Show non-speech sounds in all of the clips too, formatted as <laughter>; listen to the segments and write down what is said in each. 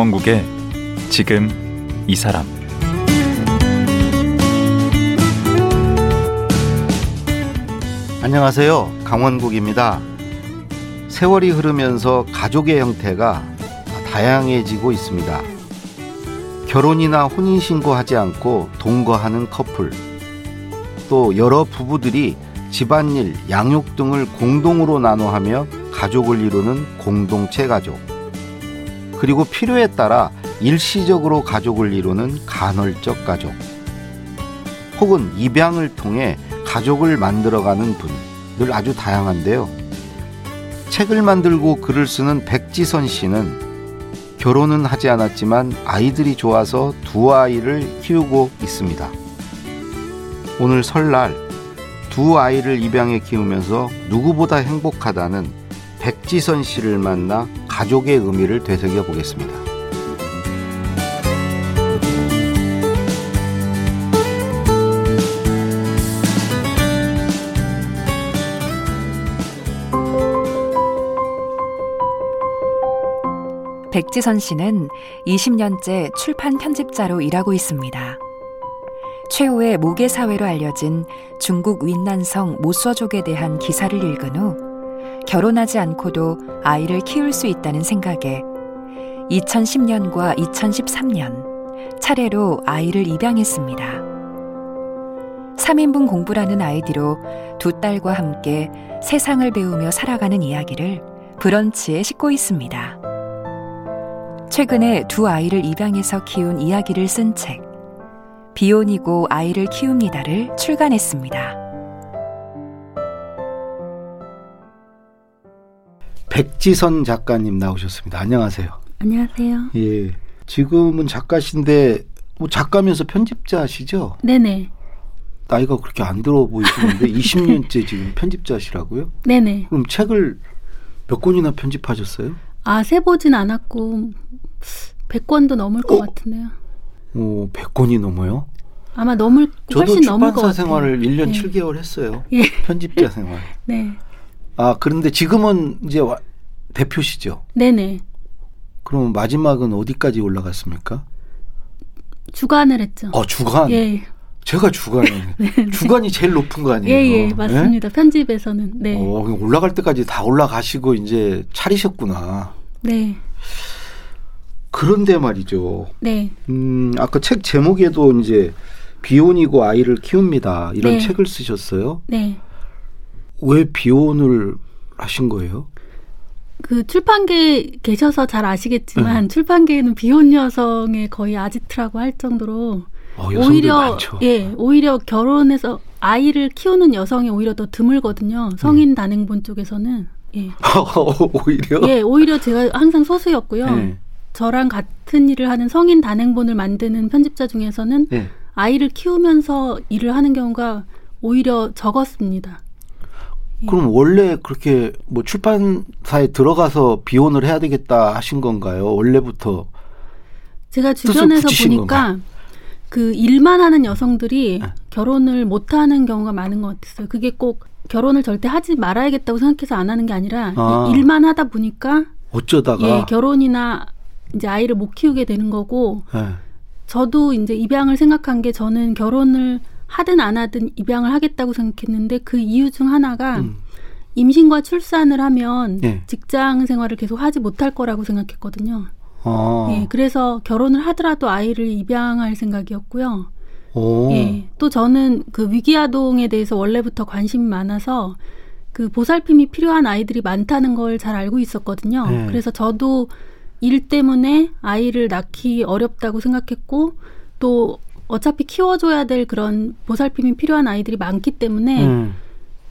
강원국의 지금 이 사람 안녕하세요. 강원국입니다. 세월이 흐르면서 가족의 형태가 다양해지고 있습니다. 결혼이나 혼인신고하지 않고 동거하는 커플, 또 여러 부부들이 집안일, 양육 등을 공동으로 나눠하며 가족을 이루는 공동체 가족, 그리고 필요에 따라 일시적으로 가족을 이루는 간헐적 가족, 혹은 입양을 통해 가족을 만들어가는 분들 아주 다양한데요. 책을 만들고 글을 쓰는 백지선 씨는 결혼은 하지 않았지만 아이들이 좋아서 두 아이를 키우고 있습니다. 오늘 설날 두 아이를 입양해 키우면서 누구보다 행복하다는 백지선 씨를 만나 가족의 의미를 되새겨 보겠습니다. 백지선 씨는 20년째 출판 편집자로 일하고 있습니다. 최후의 모계 사회로 알려진 중국 윈난성 모서족에 대한 기사를 읽은 후 결혼하지 않고도 아이를 키울 수 있다는 생각에 2010년과 2013년 차례로 아이를 입양했습니다. 3인분 공부라는 아이디로 두 딸과 함께 세상을 배우며 살아가는 이야기를 브런치에 싣고 있습니다. 최근에 두 아이를 입양해서 키운 이야기를 쓴 책, 비혼이고 아이를 키웁니다를 출간했습니다. 백지선 작가님 나오셨습니다. 안녕하세요. 안녕하세요. 예. 지금은 작가신데 뭐 작가면서 편집자시죠? 네네. 나이가 그렇게 안 들어 보이시는데 <laughs> 20년째 지금 편집자시라고요? 네네. 그럼 책을 몇 권이나 편집하셨어요? 아, 세보진 않았고 100권도 넘을 것 어? 같은데요. 오, 100권이 넘어요? 아마 넘을 저도 훨씬 넘을 것 출판사 같아요. 생활을 1년 네. 7개월 했어요. 예. 편집자 생활. <laughs> 네. 아, 그런데 지금은 이제 와- 대표시죠? 네네. 그럼 마지막은 어디까지 올라갔습니까? 주간을 했죠. 어, 주간. 예. 제가 주간이에요. <laughs> 주간이 제일 높은 거 아니에요? 예, 예, 맞습니다. 편집에서는. 네. 어, 올라갈 때까지 다 올라가시고 이제 차리셨구나. 네. 그런데 말이죠. 네. 음, 아까 책 제목에도 이제 비혼이고 아이를 키웁니다. 이런 네. 책을 쓰셨어요. 네. 왜 비혼을 하신 거예요? 그 출판계에 계셔서 잘 아시겠지만 네. 출판계에는 비혼 여성의 거의 아지트라고 할 정도로 어, 오히려 많죠. 예 오히려 결혼해서 아이를 키우는 여성이 오히려 더 드물거든요 성인 단행본 쪽에서는 예. <laughs> 오히려. 예 오히려 제가 항상 소수였고요 네. 저랑 같은 일을 하는 성인 단행본을 만드는 편집자 중에서는 네. 아이를 키우면서 일을 하는 경우가 오히려 적었습니다 그럼 원래 그렇게 뭐 출판사에 들어가서 비혼을 해야 되겠다 하신 건가요? 원래부터 제가 주변에서 보니까 그 일만 하는 여성들이 네. 결혼을 못 하는 경우가 많은 것 같았어요. 그게 꼭 결혼을 절대 하지 말아야겠다고 생각해서 안 하는 게 아니라 아. 일만 하다 보니까 어쩌다가 예, 결혼이나 이제 아이를 못 키우게 되는 거고 예. 저도 이제 입양을 생각한 게 저는 결혼을 하든 안 하든 입양을 하겠다고 생각했는데 그 이유 중 하나가 음. 임신과 출산을 하면 예. 직장 생활을 계속 하지 못할 거라고 생각했거든요. 아. 예, 그래서 결혼을 하더라도 아이를 입양할 생각이었고요. 오. 예, 또 저는 그 위기 아동에 대해서 원래부터 관심이 많아서 그 보살핌이 필요한 아이들이 많다는 걸 잘 알고 있었거든요. 네. 그래서 저도 일 때문에 아이를 낳기 어렵다고 생각했고 또 어차피 키워줘야 될 그런 보살핌이 필요한 아이들이 많기 때문에 음.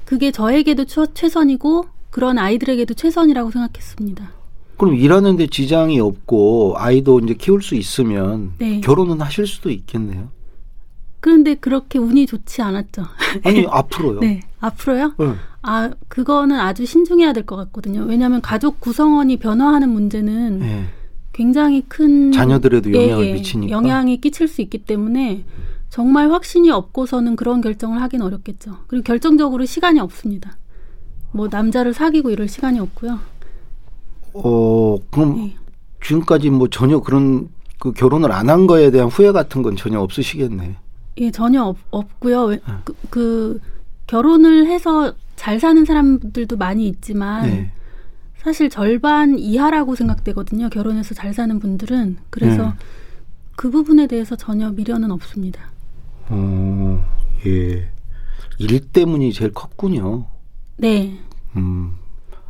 그게 저에게도 최, 최선이고 그런 아이들에게도 최선이라고 생각했습니다. 그럼 일하는데 지장이 없고 아이도 이제 키울 수 있으면 네. 결혼은 하실 수도 있겠네요. 그런데 그렇게 운이 좋지 않았죠. 아니 <laughs> 앞으로요. 네, 앞으로요? 네. 아, 그거는 아주 신중해야 될 것 같거든요. 왜냐하면 가족 구성원이 변화하는 문제는 예. 굉장히 큰 자녀들에도 예, 영향을 예, 미치니까. 영향이 끼칠 수 있기 때문에 정말 확신이 없고서는 그런 결정을 하긴 어렵겠죠. 그리고 결정적으로 시간이 없습니다. 뭐 남자를 사귀고 이럴 시간이 없고요. 어 그럼 예. 지금까지 뭐 전혀 그런 그 결혼을 안 한 거에 대한 후회 같은 건 전혀 없으시겠네. 예, 전혀 없, 없고요. 왜- 그, 그 결혼을 해서 잘 사는 사람들도 많이 있지만 네. 사실 절반 이하라고 생각되거든요. 결혼해서 잘 사는 분들은 그래서 네. 그 부분에 대해서 전혀 미련은 없습니다. 어, 예. 일 때문이 제일 컸군요. 네. 음.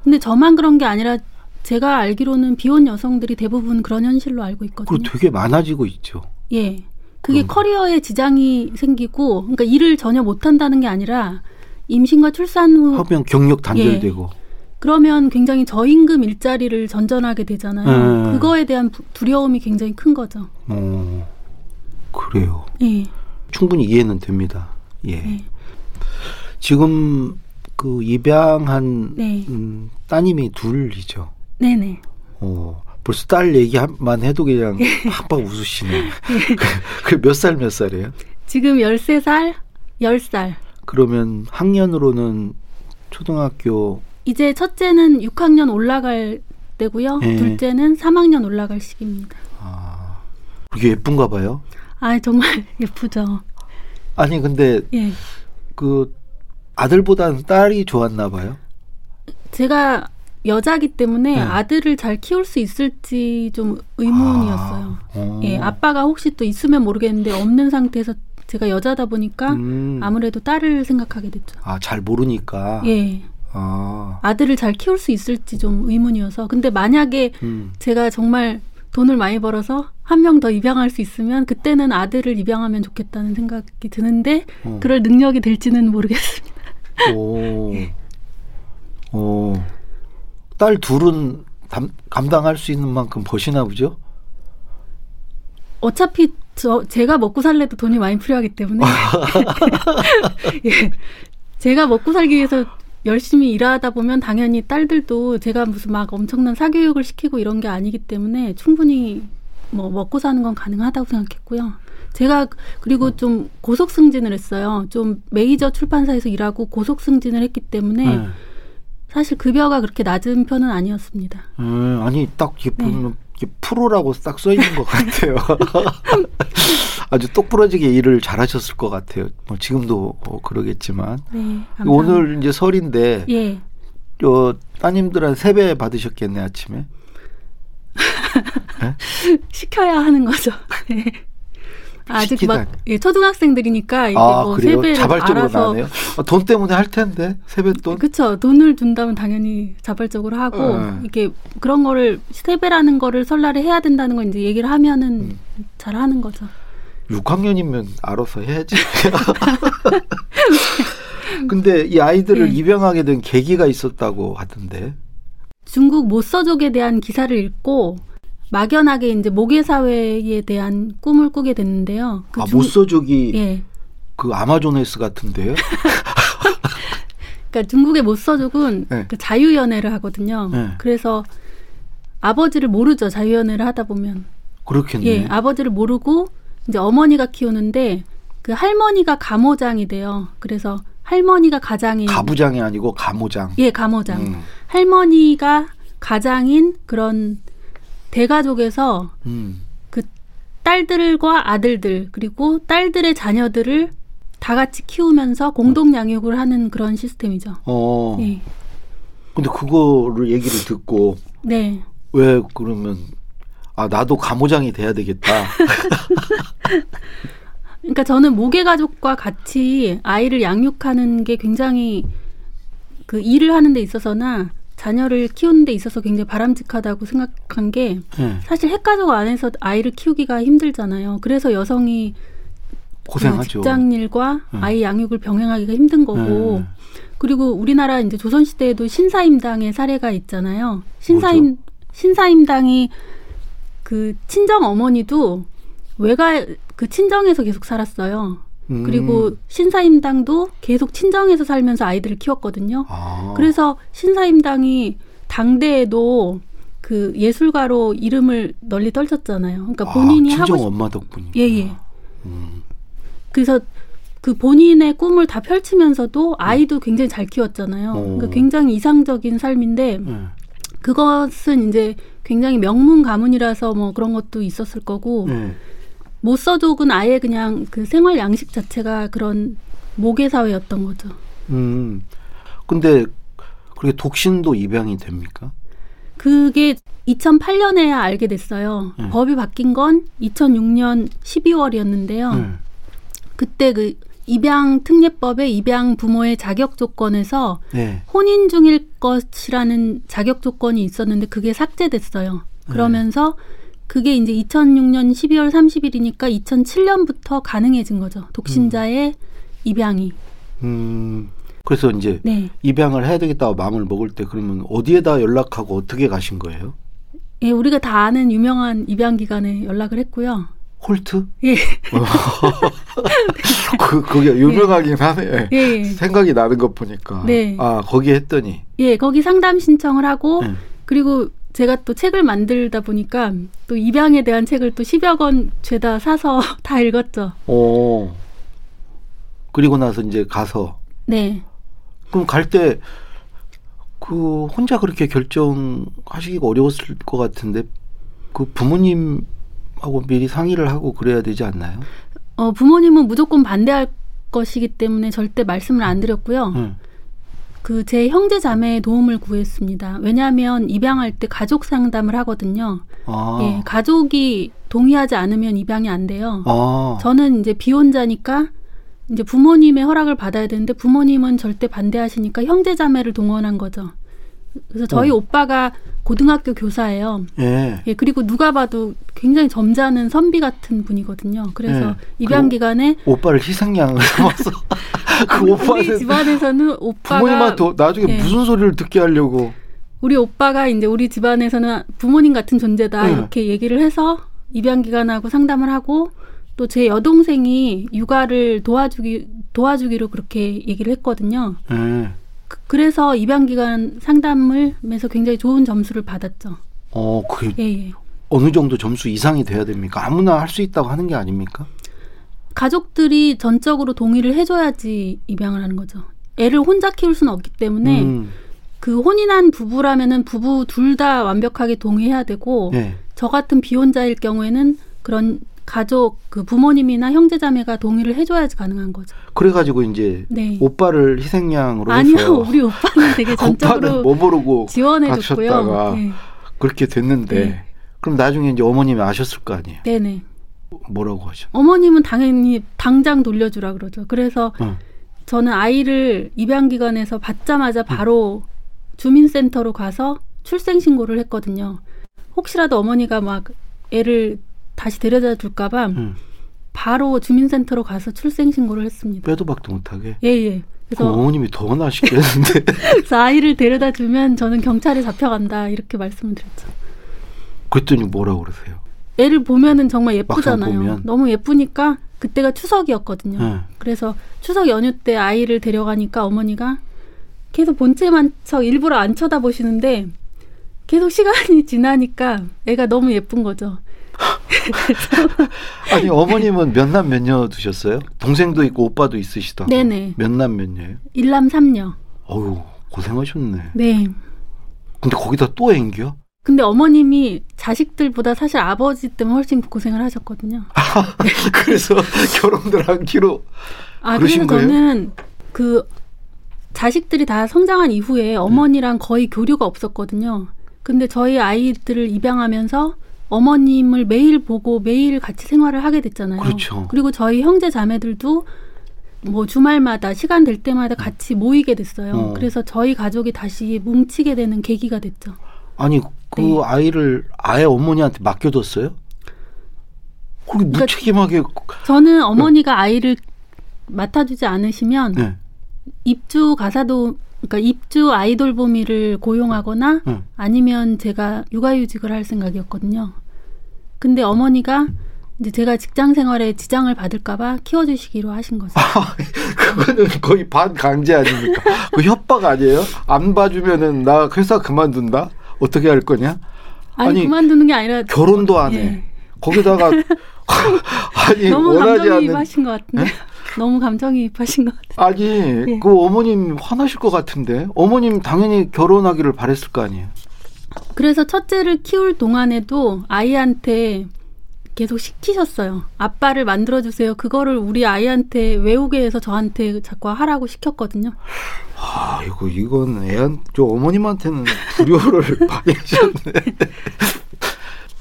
근데 저만 그런 게 아니라 제가 알기로는 비혼 여성들이 대부분 그런 현실로 알고 있거든요. 되게 많아지고 있죠. 예. 그게 그럼. 커리어에 지장이 생기고, 그러니까 일을 전혀 못 한다는 게 아니라 임신과 출산 후 하면 경력 단절되고. 그러면 굉장히 저임금 일자리를 전전하게 되잖아요. 음. 그거에 대한 부- 두려움이 굉장히 큰 거죠. 어, 그래요. 예. 충분히 이해는 됩니다. 예. 네. 지금 그 입양한 네. 음, 따님이 둘이죠. 네네. 어, 벌써 딸 얘기만 해도 그냥 팍팍 웃으시네. <laughs> 그몇 살 몇 살이에요? 지금 13살, 10살. 그러면 학년으로는 초등학교 이제 첫째는 6학년 올라갈 때고요. 예. 둘째는 3학년 올라갈 시기입니다. 아, 그게 예쁜가 봐요. 아, 정말 <laughs> 예쁘죠. 아니 근데 예. 그 아들보다는 딸이 좋았나 봐요. 제가 여자기 때문에 네. 아들을 잘 키울 수 있을지 좀 의문이었어요. 아, 어. 예, 아빠가 혹시 또 있으면 모르겠는데 없는 상태에서 제가 여자다 보니까 음. 아무래도 딸을 생각하게 됐죠. 아, 잘 모르니까. 예. 아. 아들을 잘 키울 수 있을지 좀 의문이어서. 근데 만약에 음. 제가 정말 돈을 많이 벌어서 한 명 더 입양할 수 있으면 그때는 아들을 입양하면 좋겠다는 생각이 드는데 어. 그럴 능력이 될지는 모르겠습니다. 오. 오. 딸 둘은 담, 감당할 수 있는 만큼 버시나 보죠? 어차피 저 제가 먹고 살래도 돈이 많이 필요하기 때문에 <laughs> <laughs> 예. 제가 먹고 살기 위해서 열심히 일하다 보면 당연히 딸들도 제가 무슨 막 엄청난 사교육을 시키고 이런 게 아니기 때문에 충분히 뭐 먹고 사는 건 가능하다고 생각했고요. 제가 그리고 좀 고속 승진을 했어요. 좀 메이저 출판사에서 일하고 고속 승진을 했기 때문에 네. 사실 급여가 그렇게 낮은 편은 아니었습니다. 음, 아니, 딱 이렇게 네. 프로라고 딱 써 있는 것 같아요. <laughs> 아주 똑부러지게 일을 잘하셨을 것 같아요. 뭐 지금도 뭐 그러겠지만. 네. 오늘 이제 설인데, 예. 저 따님들한 세배 받으셨겠네, 아침에. <laughs> 시켜야 하는 거죠. 예. <laughs> 아직 시키다. 막 예, 초등학생들이니까 이게 아, 뭐 그래요? 세배를 자발적으로 알아서 나네요. 아, 돈 때문에 할 텐데, 세뱃돈. 그쵸 돈을 준다면 당연히 자발적으로 하고 네. 이게 그런 거를 세배라는 거를 설날에 해야 된다는 걸 이제 얘기를 하면은 음. 잘 하는 거죠. 6학년이면 알아서 해야지. <laughs> 근데 이 아이들을 네. 입양하게 된 계기가 있었다고 하던데. 중국 모서족에 대한 기사를 읽고 막연하게 이제 모계 사회에 대한 꿈을 꾸게 됐는데요. 그 아, 중- 모서족이 예. 그 아마존에스 같은데요? 그러니까 중국의 모서족은 네. 그 자유연애를 하거든요. 네. 그래서 아버지를 모르죠. 자유연애를 하다 보면. 그렇겠네. 예, 아버지를 모르고 이제 어머니가 키우는데 그 할머니가 가모장이 돼요. 그래서 할머니가 가장인 가부장이 아니고 가모장. 예, 가모장. 음. 할머니가 가장인 그런 대가족에서 음. 그 딸들과 아들들 그리고 딸들의 자녀들을 다 같이 키우면서 공동 양육을 하는 그런 시스템이죠. 어. 예. 근데 그거를 얘기를 듣고 네. 왜 그러면 아 나도 가모장이 돼야 되겠다. <laughs> 그러니까 저는 모계 가족과 같이 아이를 양육하는 게 굉장히 그 일을 하는 데 있어서나 자녀를 키우는 데 있어서 굉장히 바람직하다고 생각한 게 예. 사실 핵가족 안에서 아이를 키우기가 힘들잖아요. 그래서 여성이 고생하죠. 그 직장 일과 음. 아이 양육을 병행하기가 힘든 거고 네. 그리고 우리나라 이제 조선 시대에도 신사임당의 사례가 있잖아요. 신사임 뭐죠? 신사임당이 그 친정 어머니도 외가 그 친정에서 계속 살았어요. 음. 그리고 신사임당도 계속 친정에서 살면서 아이들을 키웠거든요. 아. 그래서 신사임당이 당대에도 그 예술가로 이름을 널리 떨쳤잖아요. 그러니까 본인이 아, 하고 친정 싶 엄마 덕분이. 예, 예. 음. 그래서 그 본인의 꿈을 다 펼치면서도 아이도 굉장히 잘 키웠잖아요. 어. 그러니까 굉장히 이상적인 삶인데 예. 그것은 이제 굉장히 명문 가문이라서 뭐 그런 것도 있었을 거고 네. 모서족은 아예 그냥 그 생활 양식 자체가 그런 모계 사회였던 거죠. 음. 근데 그렇게 독신도 입양이 됩니까? 그게 2008년에야 알게 됐어요. 음. 법이 바뀐 건 2006년 12월이었는데요. 음. 그때 그 입양 특례법의 입양 부모의 자격 조건에서 네. 혼인 중일 것이라는 자격 조건이 있었는데 그게 삭제됐어요. 그러면서 그게 이제 2006년 12월 30일이니까 2007년부터 가능해진 거죠. 독신자의 입양이. 음. 그래서 이제 네. 입양을 해야 되겠다고 마음을 먹을 때 그러면 어디에다 연락하고 어떻게 가신 거예요? 예, 우리가 다 아는 유명한 입양 기관에 연락을 했고요. 홀트? 예. <laughs> 그 그게 유명하긴 하네. 예. 생각이 나는 것 보니까. 네. 아 거기 했더니. 예, 거기 상담 신청을 하고 네. 그리고 제가 또 책을 만들다 보니까 또 입양에 대한 책을 또 10여 권 죄다 사서 <laughs> 다 읽었죠. 오. 그리고 나서 이제 가서 네. 그럼 갈 때 그 혼자 그렇게 결정하시기가 어려웠을 것 같은데 그 부모님 하고 미리 상의를 하고 그래야 되지 않나요? 어, 부모님은 무조건 반대할 것이기 때문에 절대 말씀을 안 드렸고요. 응. 그제 형제 자매의 도움을 구했습니다. 왜냐하면 입양할 때 가족 상담을 하거든요. 아. 예, 가족이 동의하지 않으면 입양이 안 돼요. 아. 저는 이제 비혼자니까 이제 부모님의 허락을 받아야 되는데 부모님은 절대 반대하시니까 형제 자매를 동원한 거죠. 그래서 저희 어. 오빠가 고등학교 교사예요. 예. 예, 그리고 누가 봐도 굉장히 점잖은 선비 같은 분이거든요. 그래서 네. 입양 그 기간에 오빠를 희생양을 <laughs> 삼아서 그 우리 오빠는 집안에서는 오빠가 부모님한테 나중에 예. 무슨 소리를 듣게 하려고. 우리 오빠가 이제 우리 집안에서는 부모님 같은 존재다 네. 이렇게 얘기를 해서 입양 기간하고 상담을 하고 또 제 여동생이 육아를 도와주기 도와주기로 그렇게 얘기를 했거든요. 예. 그- 그래서 입양 기간 상담을 하면서 굉장히 좋은 점수를 받았죠. 어, 그게 예, 예. 어느 정도 점수 이상이 돼야 됩니까? 아무나 할 수 있다고 하는 게 아닙니까? 가족들이 전적으로 동의를 해줘야지 입양을 하는 거죠. 애를 혼자 키울 수는 없기 때문에 음. 그 혼인한 부부라면은 부부 둘 다 완벽하게 동의해야 되고 예. 저 같은 비혼자일 경우에는 그런 가족 그 부모님이나 형제자매가 동의를 해줘야지 가능한 거죠. 그래가지고 이제 네. 오빠를 희생양으로 아니요, 해서 <laughs> 우리 오빠는 되게 <laughs> 전적으로 뭐 모르고 지원해줬고요. 네. 그렇게 됐는데 네. 그럼 나중에 이제 어머님이 아셨을 거 아니에요? 네네. 뭐라고 하죠? 어머님은 당연히 당장 돌려주라 그러죠. 그래서 응. 저는 아이를 입양기관에서 받자마자 바로 주민센터로 가서 출생신고를 했거든요. 혹시라도 어머니가 막 애를 다시 데려다 줄까봐 응. 바로 주민센터로 가서 출생 신고를 했습니다. 빼도 박도 못하게. 예, 예. 그래서, 어머님이 더 나시겠는데. <laughs> 그래서 아이를 데려다 주면 저는 경찰에 잡혀간다 이렇게 말씀을 드렸죠. 그랬더니 뭐라고 그러세요? 애를 보면은 정말 예쁘잖아요. 보면. 너무 예쁘니까 그때가 추석이었거든요. 응. 그래서 추석 연휴 때 아이를 데려가니까 어머니가 계속 본체만 척 일부러 안 쳐다보시는데 계속 시간이 <laughs> 지나니까 애가 너무 예쁜 거죠. <laughs> 아니 어머님은 몇 남 몇녀 두셨어요? 동생도 있고 오빠도 있으시다고. 네네. 몇 남 몇 녀예요? 일남 삼녀. 어유 고생하셨네. 네. 근데 거기다 또 앵겨? 근데 어머님이 자식들보다 사실 아버지 때문에 훨씬 고생을 하셨거든요. <laughs> 그래서 결혼들 하기로 아, 그러신 그래서 거예요? 저는 그 자식들이 다 성장한 이후에 어머니랑 거의 교류가 없었거든요. 근데 저희 아이들을 입양하면서 어머님을 매일 보고 매일 같이 생활을 하게 됐잖아요. 그렇죠. 그리고 저희 형제 자매들도 뭐 주말마다 시간 될 때마다 같이 모이게 됐어요. 어. 그래서 저희 가족이 다시 뭉치게 되는 계기가 됐죠. 아니 그 네. 아이를 아예 어머니한테 맡겨뒀어요? 그렇게 그러니까 무책임하게 저는 어머니가 아이를 맡아주지 않으시면 네. 입주 가사도 그러니까 입주 아이돌 보미를 고용하거나 응. 아니면 제가 육아휴직을 할 생각이었거든요. 근데 어머니가 이제 제가 직장 생활에 지장을 받을까봐 키워주시기로 하신 거죠. 그거는 거의 반 강제 아닙니까? 그 협박 아니에요? 안 봐주면은 나 회사 그만둔다? 어떻게 할 거냐? 아니, 아니, 그만두는 게 아니라 결혼도 안 해. 예. 거기다가 <laughs> <laughs> 아니 너무 원하지 않는 감정이입하신 것 같은데 너무 감정이입하신 것 같은데 아니 예. 그 어머님 화나실 것 같은데 어머님 당연히 결혼하기를 바랬을 거 아니에요? 그래서 첫째를 키울 동안에도 아이한테 계속 시키셨어요. 아빠를 만들어주세요. 그거를 우리 아이한테 외우게 해서 저한테 자꾸 하라고 시켰거든요. 아, 이거, 이건 애한, 저 어머님한테는 불효를 <laughs> 하셨네.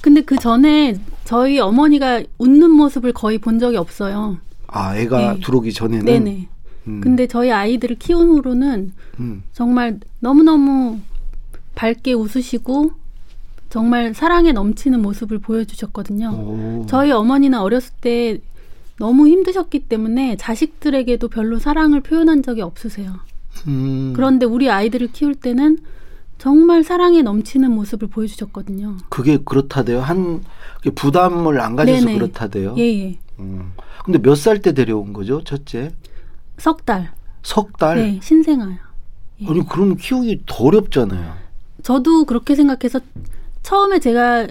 근데 그 전에 저희 어머니가 웃는 모습을 거의 본 적이 없어요. 아, 애가 네. 들어오기 전에는. 네네. 음, 근데 저희 아이들을 키운 후로는 음. 정말 너무너무 밝게 웃으시고 정말 사랑에 넘치는 모습을 보여주셨거든요. 오. 저희 어머니는 어렸을 때 너무 힘드셨기 때문에 자식들에게도 별로 사랑을 표현한 적이 없으세요. 음. 그런데 우리 아이들을 키울 때는 정말 사랑에 넘치는 모습을 보여주셨거든요. 그게 그렇다대요. 한 부담을 안 가져서 네네. 그렇다대요. 예, 예. 음. 근데 몇 살 때 데려온 거죠, 첫째? 석 달. 석 달. 네, 신생아요. 예. 아니 그러면 키우기 더 어렵잖아요. 저도 그렇게 생각해서 처음에 제가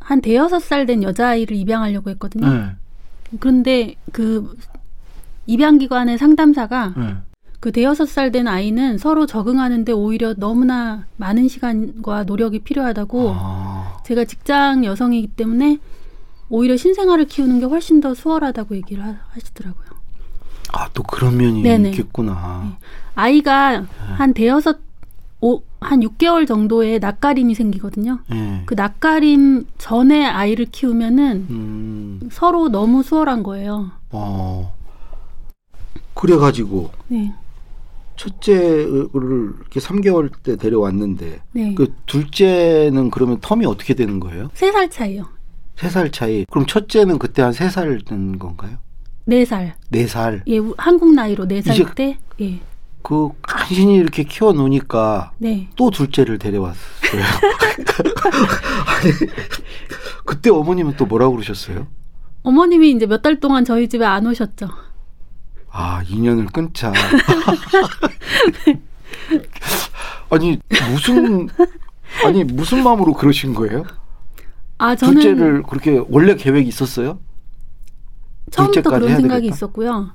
한 대여섯 살 된 여자아이를 입양하려고 했거든요. 네. 그런데 그 입양기관의 상담사가 네. 그 대여섯 살 된 아이는 서로 적응하는데 오히려 너무나 많은 시간과 노력이 필요하다고 아, 제가 직장 여성이기 때문에 오히려 신생아를 키우는 게 훨씬 더 수월하다고 얘기를 하, 하시더라고요. 아, 또 그런 면이 네네. 있겠구나. 아이가 한 대여섯 오, 한 6개월 정도의 낯가림이 생기거든요. 예. 그 낯가림 전에 아이를 키우면은 음, 서로 너무 수월한 거예요. 어. 그래가지고 네. 첫째를 이렇게 3개월 때 데려왔는데 네. 그 둘째는 그러면 텀이 어떻게 되는 거예요? 세 살 차이요. 세 살 차이. 그럼 첫째는 그때 한 세 살 된 건가요? 네 살. 네 살. 예, 우- 한국 나이로 네 살 때. 예. 그 간신히 이렇게 키워 놓으니까 네. 또 둘째를 데려왔어요. <laughs> 아니, 그때 어머님은 또 뭐라고 그러셨어요? 어머님이 이제 몇 달 동안 저희 집에 안 오셨죠. 아, 인연을 끊자. <laughs> 아니, 무슨, 아니, 무슨 마음으로 그러신 거예요? 아, 저는 둘째를 그렇게 원래 계획이 있었어요? 처음부터 그런 생각이. 있었고요.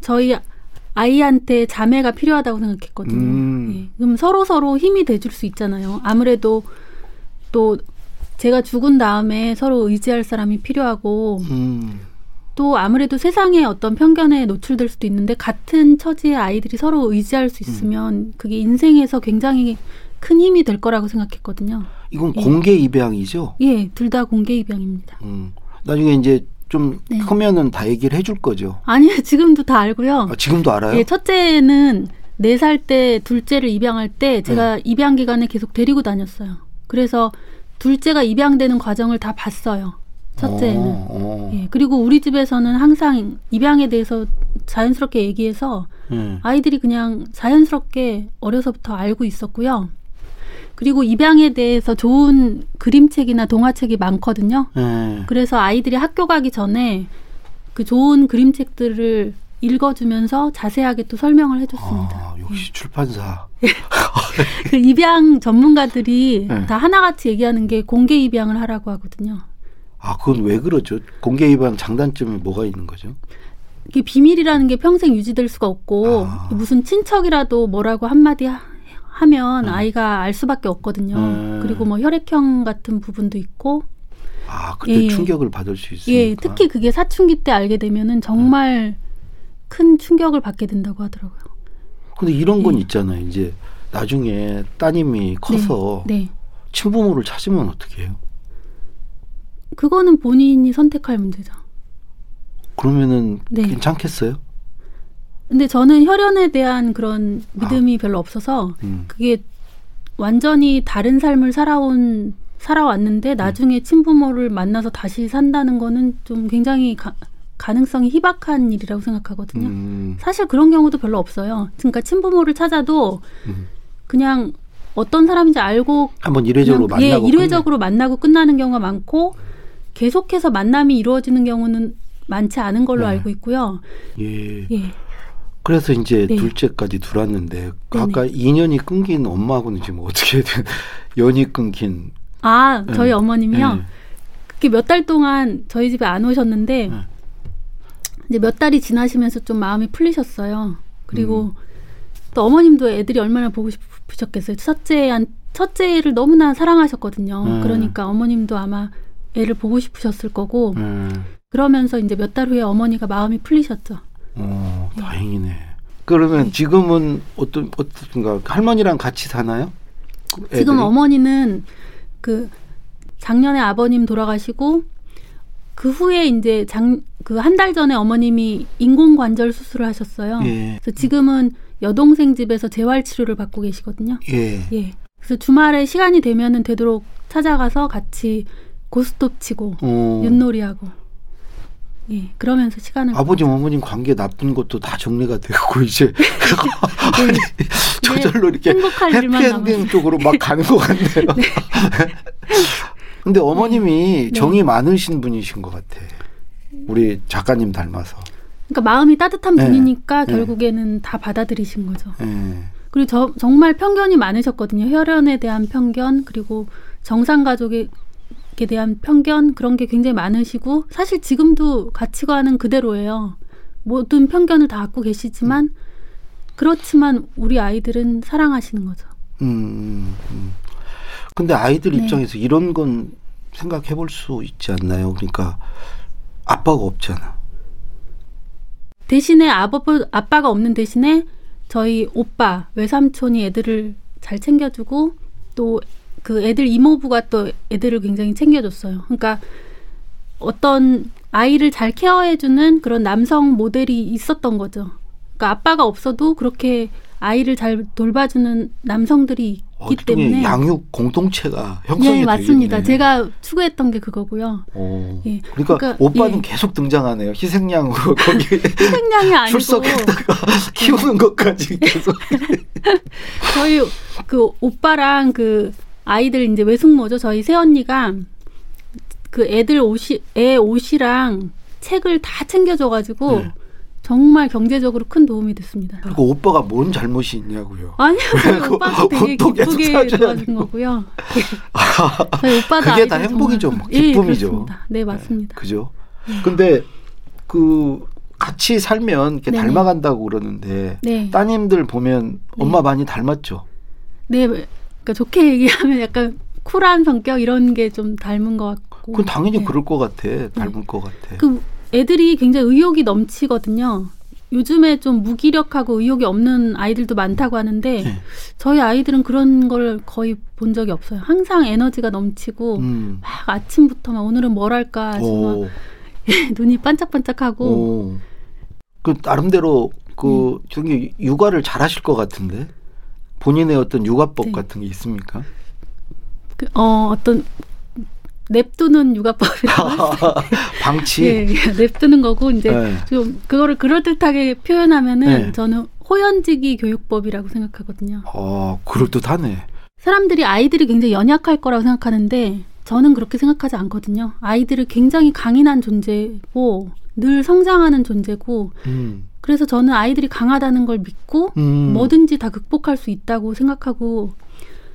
저희 아이한테 자매가 필요하다고 생각했거든요. 음. 예. 그럼 서로 서로 힘이 돼줄 수 있잖아요. 아무래도 또 제가 죽은 다음에 서로 의지할 사람이 필요하고 음, 또 아무래도 세상에 어떤 편견에 노출될 수도 있는데 같은 처지의 아이들이 서로 의지할 수 있으면 그게 인생에서 굉장히 큰 힘이 될 거라고 생각했거든요. 이건 예. 공개 입양이죠? 예, 둘 다 공개 입양입니다. 음, 나중에 이제 좀 네. 크면은 다 얘기를 해줄 거죠. 아니요, <laughs> 지금도 다 알고요. 아, 지금도 알아요? 예, 첫째는 네 살 때 둘째를 입양할 때 제가 네. 입양 기간에 계속 데리고 다녔어요. 그래서 둘째가 입양되는 과정을 다 봤어요. 첫째는. 어, 어. 예, 그리고 우리 집에서는 항상 입양에 대해서 자연스럽게 얘기해서 예. 아이들이 그냥 자연스럽게 어려서부터 알고 있었고요. 그리고 입양에 대해서 좋은 그림책이나 동화책이 많거든요. 예. 그래서 아이들이 학교 가기 전에 그 좋은 그림책들을 읽어주면서 자세하게 또 설명을 해줬습니다. 아, 역시 출판사. <laughs> 그 입양 전문가들이 네. 다 하나같이 얘기하는 게 공개 입양을 하라고 하거든요. 아, 그건 왜 그러죠? 공개 입양 장단점이 뭐가 있는 거죠? 이게 비밀이라는 게 평생 유지될 수가 없고 아. 무슨 친척이라도 뭐라고 한마디 하, 하면 아이가 알 수밖에 없거든요. 네. 그리고 뭐 혈액형 같은 부분도 있고 아, 그때 예. 충격을 받을 수 있으니까. 예, 특히 그게 사춘기 때 알게 되면은 정말 큰 충격을 받게 된다고 하더라고요. 근데 이런 건 예. 있잖아요. 이제 나중에 따님이 커서 네. 친부모를 찾으면 어떻게 해요? 그거는 본인이 선택할 문제죠. 그러면은 네. 괜찮겠어요? 근데 저는 혈연에 대한 그런 믿음이 별로 없어서 음. 그게 완전히 다른 삶을 살아온 살아왔는데 나중에 친부모를 만나서 다시 산다는 거는 좀 굉장히 가, 가능성이 희박한 일이라고 생각하거든요. 음. 사실 그런 경우도 별로 없어요. 그러니까 친부모를 찾아도 음. 그냥 어떤 사람인지 알고 한번 이례적으로 그냥, 예, 만나고 일회적으로 만나고 끝나는 경우가 많고 계속해서 만남이 이루어지는 경우는 많지 않은 걸로 네. 알고 있고요. 예. 예. 그래서 이제 네. 둘째까지 둘았는데 아까 인연이 끊긴 엄마하고는 지금 어떻게 된 <laughs> 연이 끊긴 아, 저희 예. 어머님이요. 예. 그게 몇 달 동안 저희 집에 안 오셨는데 네. 이제 몇 달이 지나시면서 좀 마음이 풀리셨어요. 그리고 음. 또 어머님도 애들이 얼마나 보고 싶으셨겠어요. 첫째한 첫째를 너무나 사랑하셨거든요. 음. 그러니까 어머님도 아마 애를 보고 싶으셨을 거고 음. 그러면서 이제 몇 달 후에 어머니가 마음이 풀리셨죠. 어, 다행이네. 그러면 지금은 어떤 어떤가 할머니랑 같이 사나요? 애들이? 지금 어머니는 그 작년에 아버님 돌아가시고 그 후에 이제 장 그 한 달 전에 어머님이 인공관절 수술을 하셨어요. 예. 그래서 지금은 여동생 집에서 재활 치료를 받고 계시거든요. 예. 예. 그래서 주말에 시간이 되면은 되도록 찾아가서 같이 고스톱 치고 어. 윷놀이하고 예 그러면서 시간을 아버님 어머님 관계 나쁜 것도 다 정리가 되고 이제 <laughs> 아니, 저절로 이렇게 행복할 일만 해피엔딩. 쪽으로 막 가는 것 같네요. <laughs> 근데 어머님이 네. 정이 많으신 분이신 것 같아. 우리 작가님 닮아서. 그러니까 마음이 따뜻한 네. 분이니까 네. 결국에는 다 받아들이신 거죠. 예. 그리고 저, 정말 편견이 많으셨거든요. 혈연에 대한 편견 그리고 정상 가족 에 대한 편견 그런 게 굉장히 많으시고 사실 지금도 가치관은 그대로예요. 모든 편견을 다 갖고 계시지만 그렇지만 우리 아이들은 사랑하시는 거죠. 음, 음, 음. 근데 아이들 네. 입장에서 이런 건 생각해 볼 수 있지 않나요? 그러니까 아빠가 없잖아. 대신에 아버, 아빠가 없는 대신에 저희 오빠, 외삼촌이 애들을 잘 챙겨주고 또 그 애들 이모부가 또 애들을 굉장히 챙겨줬어요. 그러니까 어떤 아이를 잘 케어해주는 그런 남성 모델이 있었던 거죠. 그러니까 아빠가 없어도 그렇게 아이를 잘 돌봐주는 남성들이 있기 어, 때문에 양육 공동체가 형성이 네 맞습니다. 되겠네. 제가 추구했던 게 그거고요. 어. 예. 그러니까, 그러니까, 오빠는 예. 계속 등장하네요. 희생양으로 <laughs> 거기 생량이 아니고 출석했다가 <laughs> 키우는 것까지 계속. <laughs> 저희 그 오빠랑 그 아이들 이제 외숙모죠. 저희 새언니가 그 애들 옷이 애 옷이랑 책을 다 챙겨줘가지고 네. 정말 경제적으로 큰 도움이 됐습니다. 그리고 오빠가 뭔 잘못이 있냐고요. 아니요, <laughs> 오빠도 되게 <laughs> 기쁘게 도와준. 거고요. <laughs> 저희 오빠도 그게 다 행복이죠. 정말- 뭐 예, 기쁨이죠. 그렇습니다. 네, 맞습니다. 그죠? 근데 그 같이 살면 이렇게 네네. 닮아간다고 그러는데 네, 따님들 보면 엄마 많이 닮았죠. 네, 그러니까 좋게 얘기하면 약간 쿨한 성격 이런 게 좀 닮은 것 같고. 그건 당연히 네. 그럴 것 같아. 닮을 것 같아. 그 애들이 굉장히 의욕이 넘치거든요. 요즘에 좀 무기력하고 의욕이 없는 아이들도 많다고 하는데 네. 저희 아이들은 그런 걸 거의 본 적이 없어요. 항상 에너지가 넘치고 음. 막 아침부터 막 오늘은 뭘 할까 막 오, <laughs> 눈이 반짝반짝하고 오. 그 나름대로 그 음. 저기 육아를 잘하실 것 같은데 본인의 어떤 육아법 네. 같은 게 있습니까? 그, 어 어떤 냅두는 육아법이라고. <laughs> 방치. 예, 예, 냅두는 거고 이제 네. 좀 그거를 그럴듯하게 표현하면은 네. 저는 호연지기 교육법이라고 생각하거든요. 어, 그럴듯하네. 사람들이 아이들이 굉장히 연약할 거라고 생각하는데 저는 그렇게 생각하지 않거든요. 아이들은 굉장히 강인한 존재고 늘 성장하는 존재고 음. 그래서 저는 아이들이 강하다는 걸 믿고 음. 뭐든지 다 극복할 수 있다고 생각하고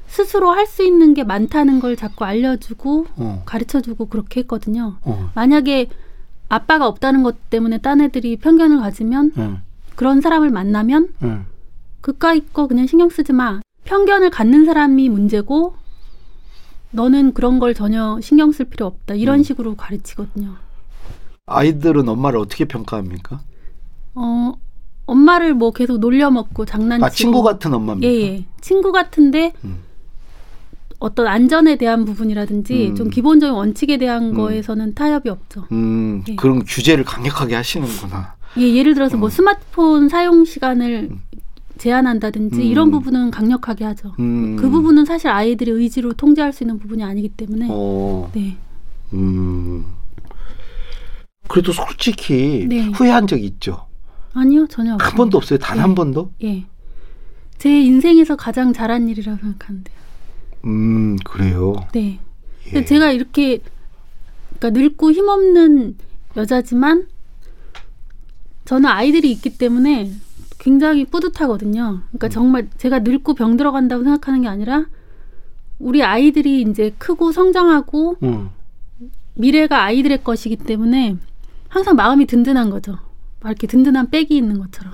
스스로 할 수 있는 게 많다는 걸 자꾸 알려주고 어, 가르쳐주고 그렇게 했거든요. 어, 만약에 아빠가 없다는 것 때문에 딴 애들이 편견을 가지면 응, 그런 사람을 만나면 응. 그까이 거 그냥 신경 쓰지 마. 편견을 갖는 사람이 문제고 너는 그런 걸 전혀 신경 쓸 필요 없다. 이런 음. 식으로 가르치거든요. 아이들은 엄마를 어떻게 평가합니까? 어, 엄마를 뭐 계속 놀려먹고 장난치고 아 친구 같은 엄마입니까? 예, 예. 친구 같은데 음. 어떤 안전에 대한 부분이라든지 음. 좀 기본적인 원칙에 대한 음. 거에서는 타협이 없죠. 음, 예. 그런 규제를 강력하게 하시는구나. 예, 예를 들어서 뭐 어. 스마트폰 사용 시간을 음. 제한한다든지 음. 이런 부분은 강력하게 하죠. 음. 그 부분은 사실 아이들의 의지로 통제할 수 있는 부분이 아니기 때문에 어, 네. 음. 그래도 솔직히 네. 후회한 적 있죠. 아니요, 전혀 한 없습니다. 번도 없어요. 단 네. 한 번도? 예. 제 인생에서 가장 잘한 일이라고 생각하는데요. 음, 그래요. 네. 예. 근데 제가 이렇게 그러니까 늙고 힘없는 여자지만 저는 아이들이 있기 때문에 굉장히 뿌듯하거든요. 그러니까 정말 제가 늙고 병 들어간다고 생각하는 게 아니라 우리 아이들이 이제 크고 성장하고 음. 미래가 아이들의 것이기 때문에 항상 마음이 든든한 거죠. 막 이렇게 든든한 백이 있는 것처럼.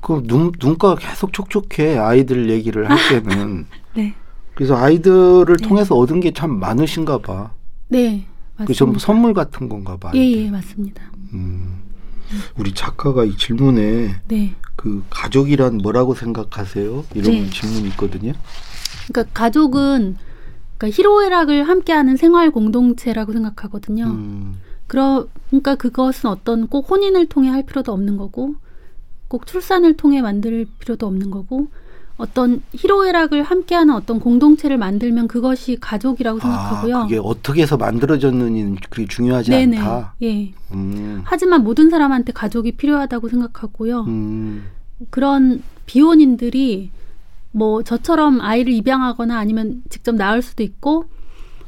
그 눈, 눈가가 계속 촉촉해. 아이들 얘기를 할 때는. <laughs> 네. 그래서 아이들을 네. 통해서 얻은 게 참 많으신가 봐. 네. 그. 전부 선물 같은 건가 봐. 예. 예, 맞습니다. 음. 우리 작가가 이 질문에 네. 그 가족이란 뭐라고 생각하세요? 이런 네. 질문이 있거든요. 그러니까 가족은 그러니까 희로애락을 함께하는 생활 공동체라고 생각하거든요. 음. 그러, 그러니까 그것은 어떤 꼭 혼인을 통해 할 필요도 없는 거고, 꼭 출산을 통해 만들 필요도 없는 거고, 어떤 희로애락을 함께하는 어떤 공동체를 만들면 그것이 가족이라고 생각하고요. 아, 그게 어떻게 해서 만들어졌느냐는 그게 중요하지 네네. 않다. 예. 음. 하지만 모든 사람한테 가족이 필요하다고 생각하고요. 음. 그런 비혼인들이 뭐 저처럼 아이를 입양하거나 아니면 직접 낳을 수도 있고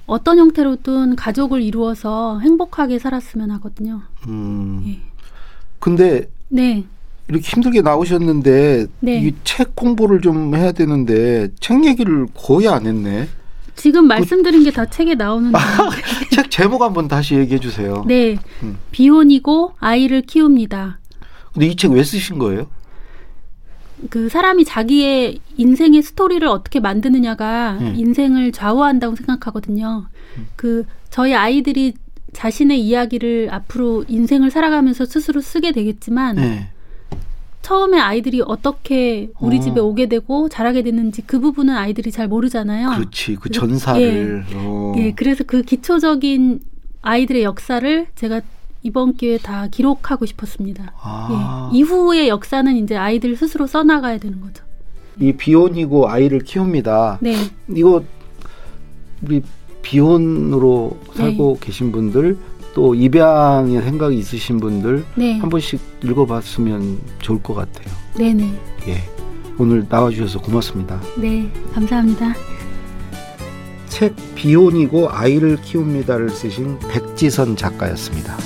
어떤 형태로든 가족을 이루어서 행복하게 살았으면 하거든요. 음. 예. 근데 네. 이렇게 힘들게 나오셨는데 네. 이책 공부를 좀 해야 되는데 책 얘기를 거의 안 했네. 지금 말씀드린 게다 책에 나오는데. <laughs> 책 제목 한번 다시 얘기해 주세요. 네. 음. 비혼이고 아이를 키웁니다. 근데 이 책 왜 쓰신 거예요? 그 사람이 자기의 인생의 스토리를 어떻게 만드느냐가 음. 인생을 좌우한다고 생각하거든요. 그 저희 아이들이 자신의 이야기를 앞으로 인생을 살아가면서 스스로 쓰게 되겠지만 네. 처음에 아이들이 어떻게 우리 어. 집에 오게 되고 자라게 됐는지 그 부분은 아이들이 잘 모르잖아요. 그렇지. 그 그래서- 전사를. 어. 예, 그래서 그 기초적인 아이들의 역사를 제가 이번 기회에 다 기록하고 싶었습니다. 아. 예, 이후의 역사는 이제 아이들 스스로 써나가야 되는 거죠. 이 비혼이고 아이를 키웁니다. 네, 이거 우리 비혼으로 네. 살고 계신 분들 또 입양의 생각이 있으신 분들 네, 한 번씩 읽어봤으면 좋을 것 같아요. 네, 네, 예. 오늘 나와주셔서 고맙습니다. 네, 감사합니다. 책 비혼이고 아이를 키웁니다를 쓰신 백지선 작가였습니다.